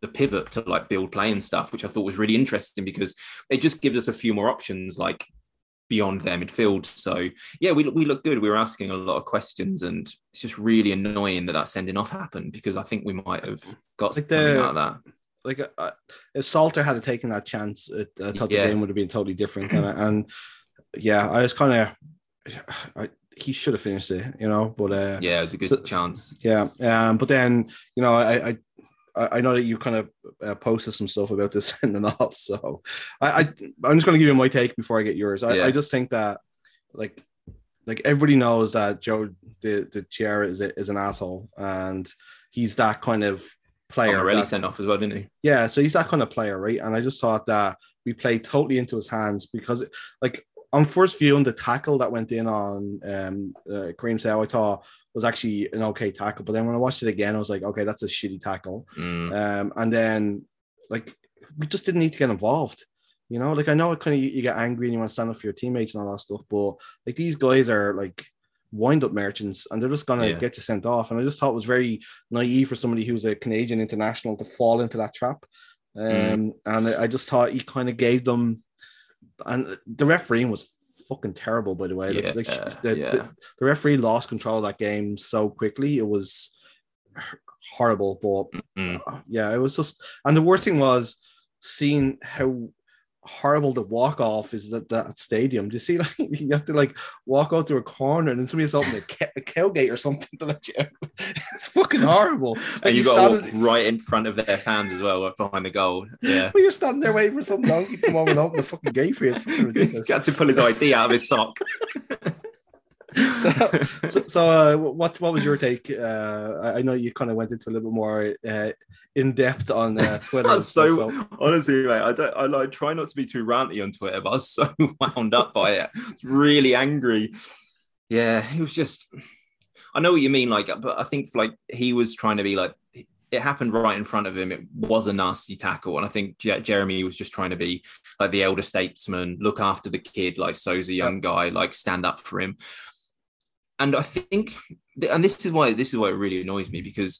the pivot to like build play and stuff, which I thought was really interesting because it just gives us a few more options like beyond their midfield. So yeah, we we look good. We were asking a lot of questions, and it's just really annoying that that sending off happened because I think we might have got Like something the- out of that. Like uh, if Salter had taken that chance, it, I thought Yeah. the game would have been totally different. and, and yeah, I was kind of, he should have finished it, you know. But uh, Yeah, it was a good So- chance. yeah. Um, but then you know, I, I, I know that you kind of uh, posted some stuff about this sending off, so I, I I'm just going to give you my take before I get yours. I, Yeah. I just think that like like everybody knows that Joe the the chair is a, is an asshole, and he's that kind of player. Already that- sent off as well, didn't he? yeah, so he's that kind of player, right? And I just thought that we we played totally into his hands because like on first viewing the tackle that went in on um uh, Kareem Sale, I thought was actually an okay tackle. But then when I watched it again, I was like, okay, that's a shitty tackle. Mm. Um, and then like we just didn't need to get involved. You know, like I know it kind of you, you get angry and you want to stand up for your teammates and all that stuff, but like these guys are like wind up merchants and they're just gonna Yeah. get you sent off. And I just thought it was very naive for somebody who's a Canadian international to fall into that trap. Um, Mm. and I just thought he kind of gave them, and the refereeing was fucking terrible, by the way. Yeah, like, uh, the, yeah. the, the referee lost control of that game so quickly. It was horrible, but Mm. uh, yeah, it was just, and the worst thing was seeing how horrible the walk off is at that stadium. Do you see, like, you have to like walk out to a corner and then somebody's opening a, a tailgate or something to let you out. It's fucking horrible. Like, And you you got to standing- walk right in front of their fans as well, behind the goal. Yeah. Well, you're standing there waiting for some donkey to come over and open the fucking gate for you. It's fucking ridiculous. Got to pull his ID out of his sock. so, so, so uh, what what was your take? Uh, I know you kind of went into a little bit more uh, in depth on uh, Twitter. I and was stuff, so, honestly, mate. I don't. I like try not to be too ranty on Twitter, but I was so wound up by it. I was really angry. Yeah, it was just. I know what you mean, like, but I think like he was trying to be like. It happened right in front of him. It was a nasty tackle, and I think Je- Jeremy was just trying to be like the elder statesman, look after the kid, like so's a young guy, like stand up for him. And I think, and this is why this is why it really annoys me because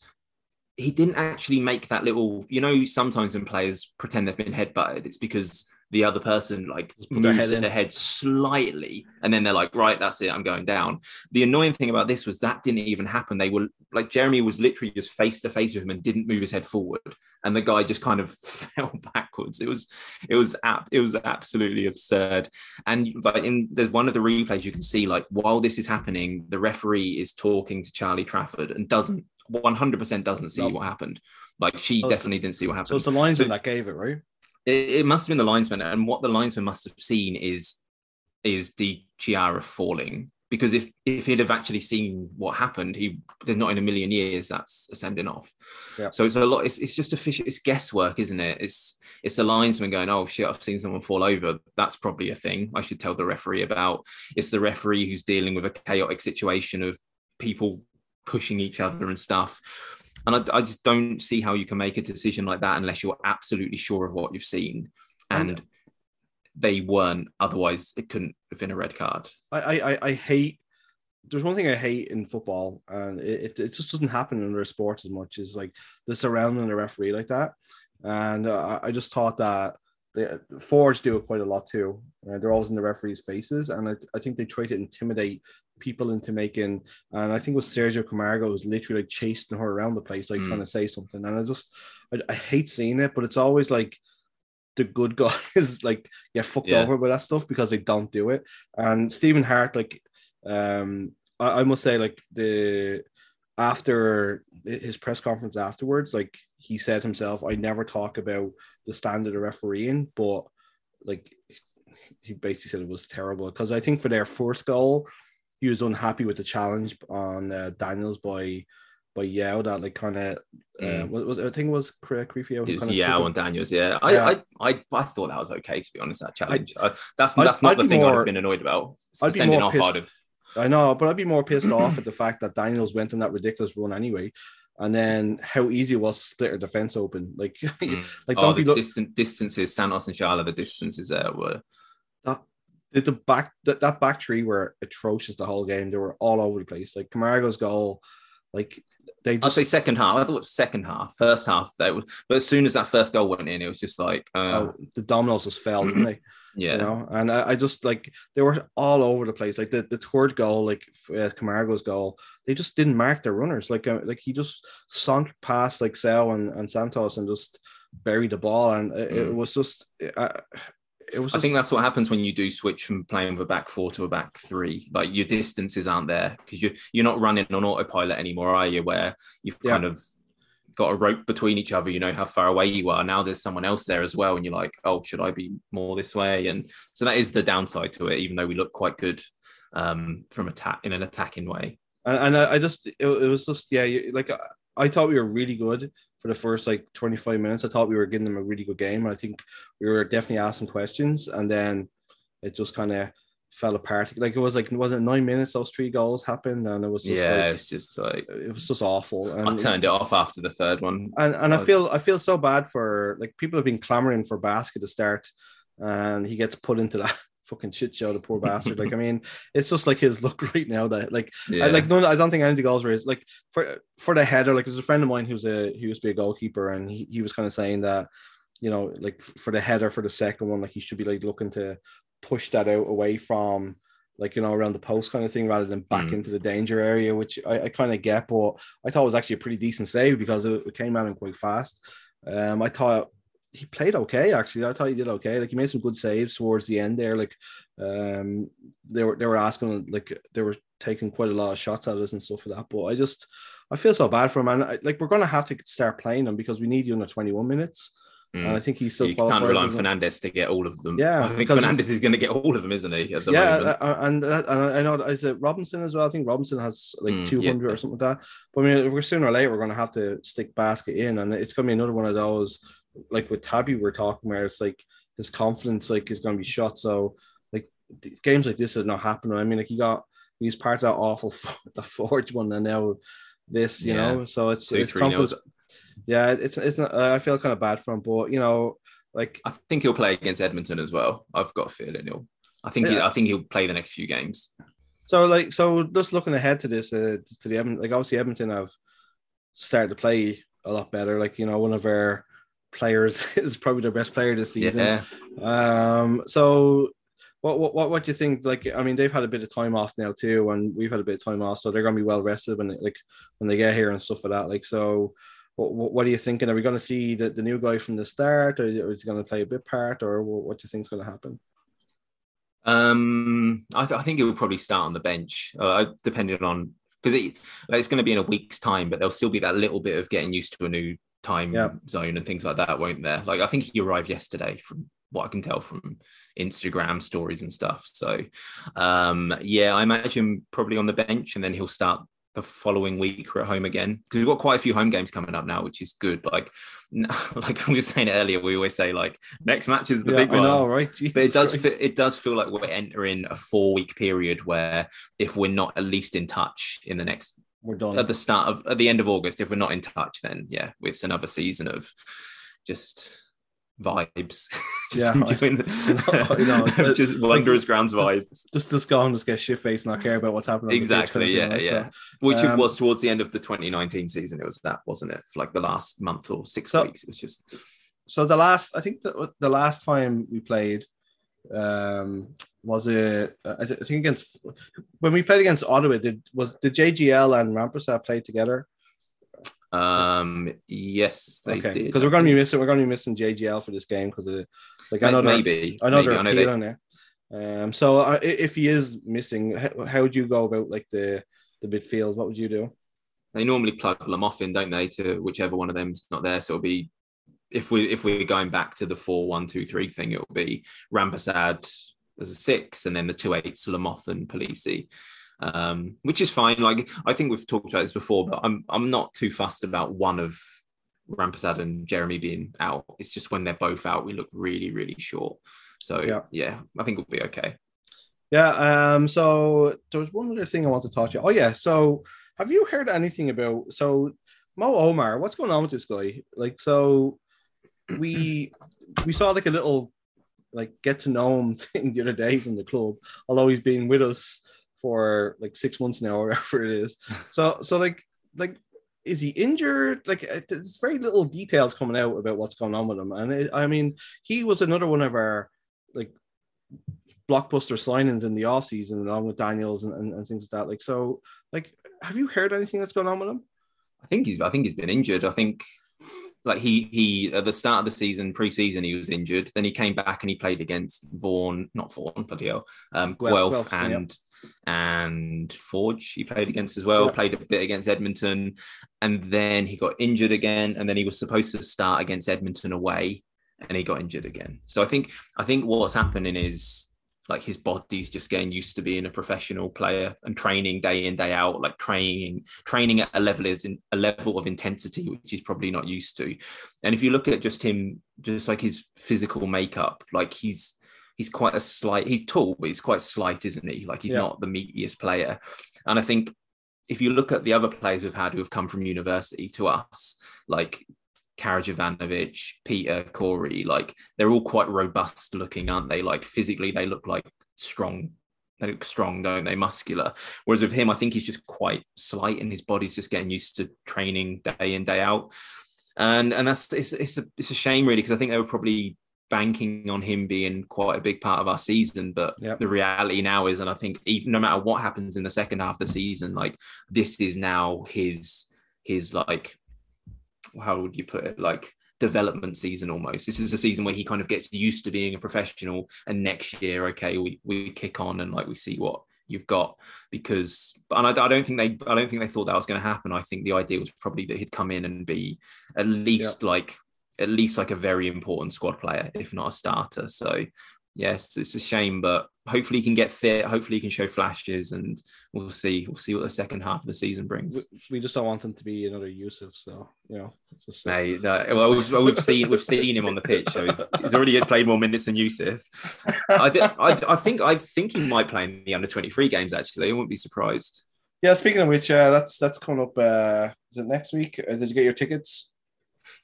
he didn't actually make that little you know sometimes when players pretend they've been headbutted it's because the other person like put their moves head their head slightly and then they're like right that's it i'm going down. The annoying thing about this was that didn't even happen. They were like jeremy was literally just face to face with him and didn't move his head forward and the guy just kind of fell backwards. It was it was ab- it was absolutely absurd. And like in there's one of the replays you can see like while this is happening the referee is talking to charlie trafford and doesn't 100% doesn't see what happened. Like she oh, So definitely didn't see what So happened. it's the linesman So- that gave it, right? it, it must have been the linesman and what the linesman must have seen is is the Chiara falling. Because if if he'd have actually seen what happened he there's not in a million years that's a sending off. Yeah. so it's a lot it's, it's just a fish. it's guesswork isn't it? It's it's the linesman going oh shit i've seen someone fall over. That's probably a thing. I should tell the referee about it's the referee who's dealing with a chaotic situation of people pushing each other and stuff and I, I just don't see how you can make a decision like that unless you're absolutely sure of what you've seen. And, they weren't. Otherwise, it couldn't have been a red card. I, I, I- I hate. There's one thing I hate in football, and it, it, it just doesn't happen in other sports as much Is like the surrounding the referee like that. And uh, I I just thought that the forwards do it quite a lot too. Uh, they're always in the referee's faces, and I, I think they try to intimidate people into making. And I think it was Sergio Camargo who's literally like chasing her around the place, like Mm. trying to say something. And I just, I, I hate seeing it, but it's always like the good guys like get fucked Yeah. over by that stuff because they don't do it. And Stephen Hart, like, um, I, I must say, like the after his press conference afterwards, like he said himself, I never talk about the standard of refereeing, but like he basically said it was terrible because I think for their first goal, he was unhappy with the challenge on uh, Daniels by by Yao that like kind of uh, Mm. was, was I think it was Cre- Creepio. It was kinda yeah, took it. on Daniels. Yeah, I, Yeah. I, I, I thought that was okay to be honest. That challenge. I, that's I'd- that's not I'd the thing I'd more- have been annoyed about. I'd be more off. pissed- I'd. I know, but I'd be more pissed off at the fact that Daniels went on that ridiculous run anyway, and then how easy it was to split her defense open. Like, Mm. like oh, don't the be look distant distances. Santos and Schaale, the distances there were. The, the back that, that back three were atrocious the whole game. They were all over the place. Like Camargo's goal, like they I'd say second half. I thought it was second half. First half, they was, but as soon as that first goal went in, it was just like, uh, oh, the dominoes just fell, didn't they? yeah, You know, and I, I just like they were all over the place. Like the, the third goal, like uh, Camargo's goal, they just didn't mark their runners. Like uh, like he just sunk past like Sal and, and Santos and just buried the ball, and it, it Mm. was just uh, it was. I Just, think that's what happens when you do switch from playing with a back four to a back three. Like your distances aren't there because you you're not running on autopilot anymore, are you? Where you've Yeah. kind of got a rope between each other. You know how far away you are. Now there's someone else there as well, and you're like, oh, should I be more this way? And so that is the downside to it. Even though we look quite good um, from attack in an attacking way. and, and I, I just it, it was just yeah, you, like I, I thought we were really good for the first like 25 minutes. I thought we were giving them a really good game. I think we were definitely asking questions, and then it just kind of fell apart. Like it was like was it nine minutes those three goals happened, and it was just yeah, like, it's just like it was just awful. And I turned it off after the third one. and and I I feel I feel so bad for like people have been clamoring for Baskett to start, and he gets put into that fucking shit show. The poor bastard. Like I mean, it's just like his look right now that like Yeah, I like no, I don't think any of the goals were his, like for for the header. Like there's a friend of mine who's a he used to be a goalkeeper, and he, he was kind of saying that you know like for the header for the second one, like he should be like looking to push that out away from like you know around the post kind of thing rather than back Mm. into the danger area, which I, I kind of get, but I thought it was actually a pretty decent save because it, it came at him quite fast. Um, I thought he played okay actually. I thought he did okay. Like he made some good saves towards the end there. Like um, they were they were asking like they were taking quite a lot of shots at us and stuff like that. But I just I feel so bad for him, and I, like we're gonna have to start playing him because we need you in the twenty one minutes, Mm. and I think he's still you can't rely on Fernandez to get all of them. Yeah, I think Fernandez is going to get all of them, isn't he? At the yeah, moment. uh, and uh, and I know is it Robinson as well. I think Robinson has like Mm, two hundred yeah. or something like that. But I mean, we're sooner or later we're going to have to stick Baskett in, and it's going to be another one of those like with Tabby we're talking where it's like his confidence like is going to be shot. So like games like this are not happening. I mean, like he got he's part of that awful the Forge one, and now this, you Yeah. know. So it's Two, it's nils. Yeah, it's it's not, I feel kind of bad for him, but you know, like I think he'll play against Edmonton as well. I've got a feeling he'll. I think he, I think he'll play the next few games. So like so just looking ahead to this uh, to the Edmonton like obviously Edmonton have started to play a lot better. Like you know one of our players is probably their best player this season. Yeah, Um so what what what do you think? Like I mean they've had a bit of time off now too, and we've had a bit of time off, so they're gonna be well rested when they like when they get here and stuff like that. Like so. What, what, are you thinking? Are we going to see the, the new guy from the start, or is he going to play a bit part, or what, what do you think is going to happen? Um, I, th- I think it will probably start on the bench, uh, depending on because it, like, it's going to be in a week's time, but there'll still be that little bit of getting used to a new time Yeah. zone and things like that, won't there? Like I think he arrived yesterday, from what I can tell from Instagram stories and stuff. So, um, yeah, I imagine probably on the bench, and then he'll start the following week we're at home again because we've got quite a few home games coming up now, which is good. Like, like we were saying earlier, we always say like next match is the Yeah, big I one know, right? but it does feel, it does feel like we're entering a four week period where if we're not at least in touch in the next We're done. at the start of at the end of August, if we're not in touch, then yeah, it's another season of just vibes. just Yeah, enjoying the- I know, just Wanderers Grounds vibes. just just go and just get shit faced and not care about what's happening. on the pitch Exactly, yeah, right? yeah. Which um, was towards the end of the 2019 season. It was that, wasn't it? For like the last month or six So- weeks. It was just So, so the last, I think the, the last time we played, um, was it? I th- I think against when we played against Ottawa. Did was did JGL and Rampersad play together? um yes, they okay, did. because we're going to be missing. We're going to be missing JGL for this game because like I know maybe. I know maybe. they're I know they, appealing it. Um, so uh, if he is missing, how, how would you go about like the the midfield? What would you do? they normally plug them off in, don't they, to whichever one of them's not there. So it'll be if we if we're going back to the four one two three thing, it'll be Rampersad as a six, and then the two eights, Lamoth and Polisi. Um, which is fine. Like I think we've talked about this before, but I'm I'm not too fussed about one of Rampersad and Jeremy being out. It's just when they're both out, we look really, really short. So Yeah. yeah, I think we'll be okay. Yeah. Um. So there was one other thing I want to talk to you. Oh yeah. So have you heard anything about so Mo Omar? What's going on with this guy? Like, so we we saw like a little like get to know him thing the other day from the club, although he's been with us for like six months now or whatever it is. So so like like is he injured? Like uh, there's very little details coming out about what's going on with him, and it, I mean he was another one of our like blockbuster signings in the off season along with Daniels and, and, and things like that. Like so, like have you heard anything that's going on with him? I think he's I think he's been injured. I think like he he at the start of the season, pre-season, he was injured. Then he came back and he played against Vaughan, not Vaughan, bloody hell, um, Guelph, Guelph, Guelph, yeah. and and Forge. He played against as well. Yeah. Played a bit against Edmonton, and then he got injured again. And then he was supposed to start against Edmonton away, and he got injured again. So I think I think what's happening is like his body's just getting used to being a professional player and training day in day out like training training at a level is in a level of intensity which he's probably not used to. And if you look at just him just like his physical makeup like he's he's quite a slight he's tall but he's quite slight isn't he? Like he's yeah. not the meatiest player. And i think if you look at the other players we've had who have come from university to us like Karađorđević, Peter, Corey, like they're all quite robust looking, aren't they? Like physically, they look like strong. They look strong, don't they? Muscular. Whereas with him, I think he's just quite slight, and his body's just getting used to training day in day out. And and that's it's it's a it's a shame really because I think they were probably banking on him being quite a big part of our season. But yep. the reality now is, and I think even no matter what happens in the second half of the season, like this is now his his like how would you put it like development season almost? This is a season where he kind of gets used to being a professional and next year okay we we kick on and like we see what you've got. Because and I, I don't think they I don't think they thought that was going to happen. I think the idea was probably that he'd come in and be at least yeah. like at least like a very important squad player if not a starter. So yes, it's a shame, but hopefully he can get fit. Hopefully he can show flashes, and we'll see. We'll see what the second half of the season brings. We just don't want him to be another Yusuf, so you know. Just, uh... Mate, no, well, we've, we've, seen we've seen him on the pitch, so he's, he's already played more minutes than Yusuf. I, th- I, I think I think he might play in the under twenty three games. Actually, I wouldn't be surprised. Yeah, speaking of which, uh, that's that's coming up. Uh, is it next week? Uh, did you get your tickets?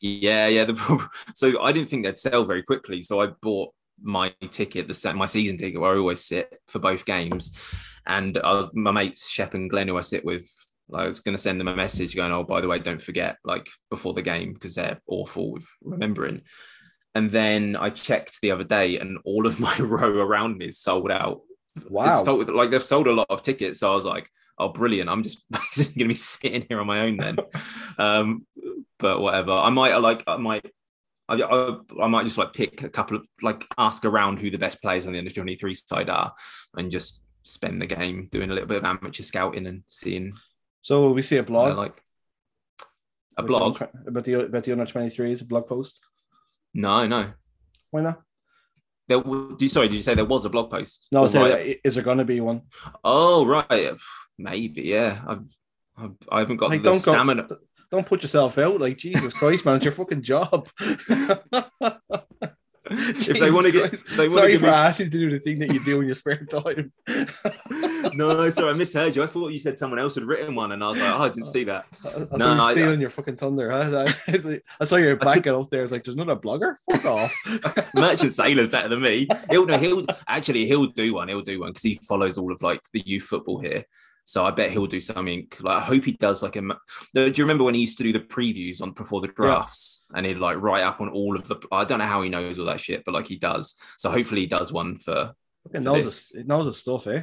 Yeah, yeah. The, so I didn't think they'd sell very quickly, so I bought my ticket, the set my season ticket, where I always sit for both games. And I was my mates Shep and Glenn, who I sit with. I was going to send them a message going, "Oh, by the way, don't forget like before the game because they're awful with remembering." And then I checked the other day, and all of my row around me is sold out. Wow! Sold, like they've sold a lot of tickets, so I was like, "Oh, brilliant! I'm just basically going to be sitting here on my own then." um, but whatever, I might like I might I, I, I, might just like pick a couple of like ask around who the best players on the under 23 side are and just spend the game doing a little bit of amateur scouting and seeing. So we see a blog uh, like a blog about the about the under 23 is a blog post. No, no. Why not? There, do you, sorry, did you say there was a blog post? No, right? is there going to be one? Oh, right. Maybe, yeah. I've, I've, I haven't got like, the stamina. Go, don't put yourself out. Like Jesus Christ, man, it's your fucking job. if they want to get, they sorry for me... asking to do the thing that you do in your spare time. no, sorry, I misheard you. I thought you said someone else had written one, and I was like, oh, I didn't see that. I, I no, stealing I, your fucking thunder. Huh? I, saw your back could... up there. I was like, there's not a blogger. Fuck off. Merchant Sailor's better than me. He'll no, he'll actually he'll do one. He'll do one because he follows all of like the youth football here. So I bet he'll do something. Like I hope he does like a. Do you remember when he used to do the previews on before the drafts, yeah. and he'd like write up on all of the. I don't know how he knows all that shit, but like he does. So hopefully he does one for. knows his, knows his stuff, eh?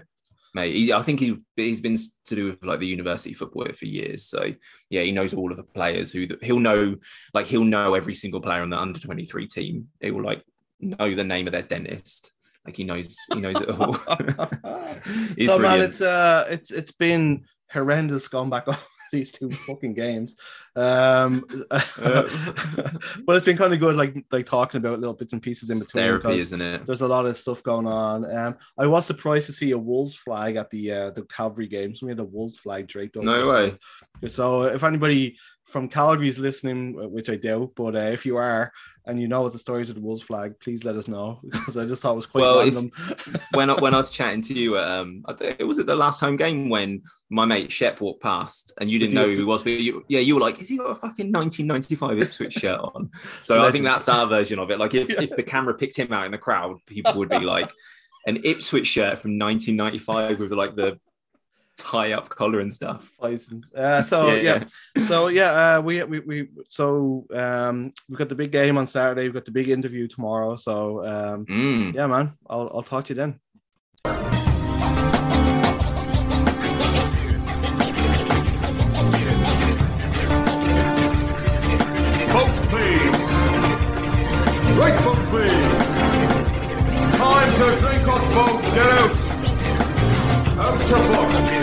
Mate, he, I think he he's been to do with like the university football for years. So yeah, he knows all of the players who he'll know. Like he'll know every single player on the under twenty three team. He will like know the name of their dentist like he knows, he knows it all. so brilliant. man, it's uh, it's it's been horrendous going back on these two fucking games. Um, but it's been kind of good, like like talking about little bits and pieces in between. Therapy, isn't it? There's a lot of stuff going on. Um, I was surprised to see a Wolves flag at the uh, the Cavalry games. We had a Wolves flag draped over. No way. So if anybody from Calgary's listening, which I doubt, but uh, if you are, and you know the stories of the Wolves flag, please let us know because I just thought it was quite well, random. If, when I, when I was chatting to you, um, it was at the last home game when my mate Shep walked past and you didn't know who he was, but you, yeah, you were like, "Is he got a fucking 1995 Ipswich shirt on?" So Legend. I think that's our version of it. Like if, if the camera picked him out in the crowd, people would be like, "An Ipswich shirt from 1995 with like the tie up collar and stuff. License. Uh, so yeah, yeah. so yeah, uh, we, we we so um we've got the big game on Saturday. We've got the big interview tomorrow. So um mm. yeah, man, I'll I'll talk to you then. Folks, please. Right foot, please. Time to drink us, folks. Get out. Out to book.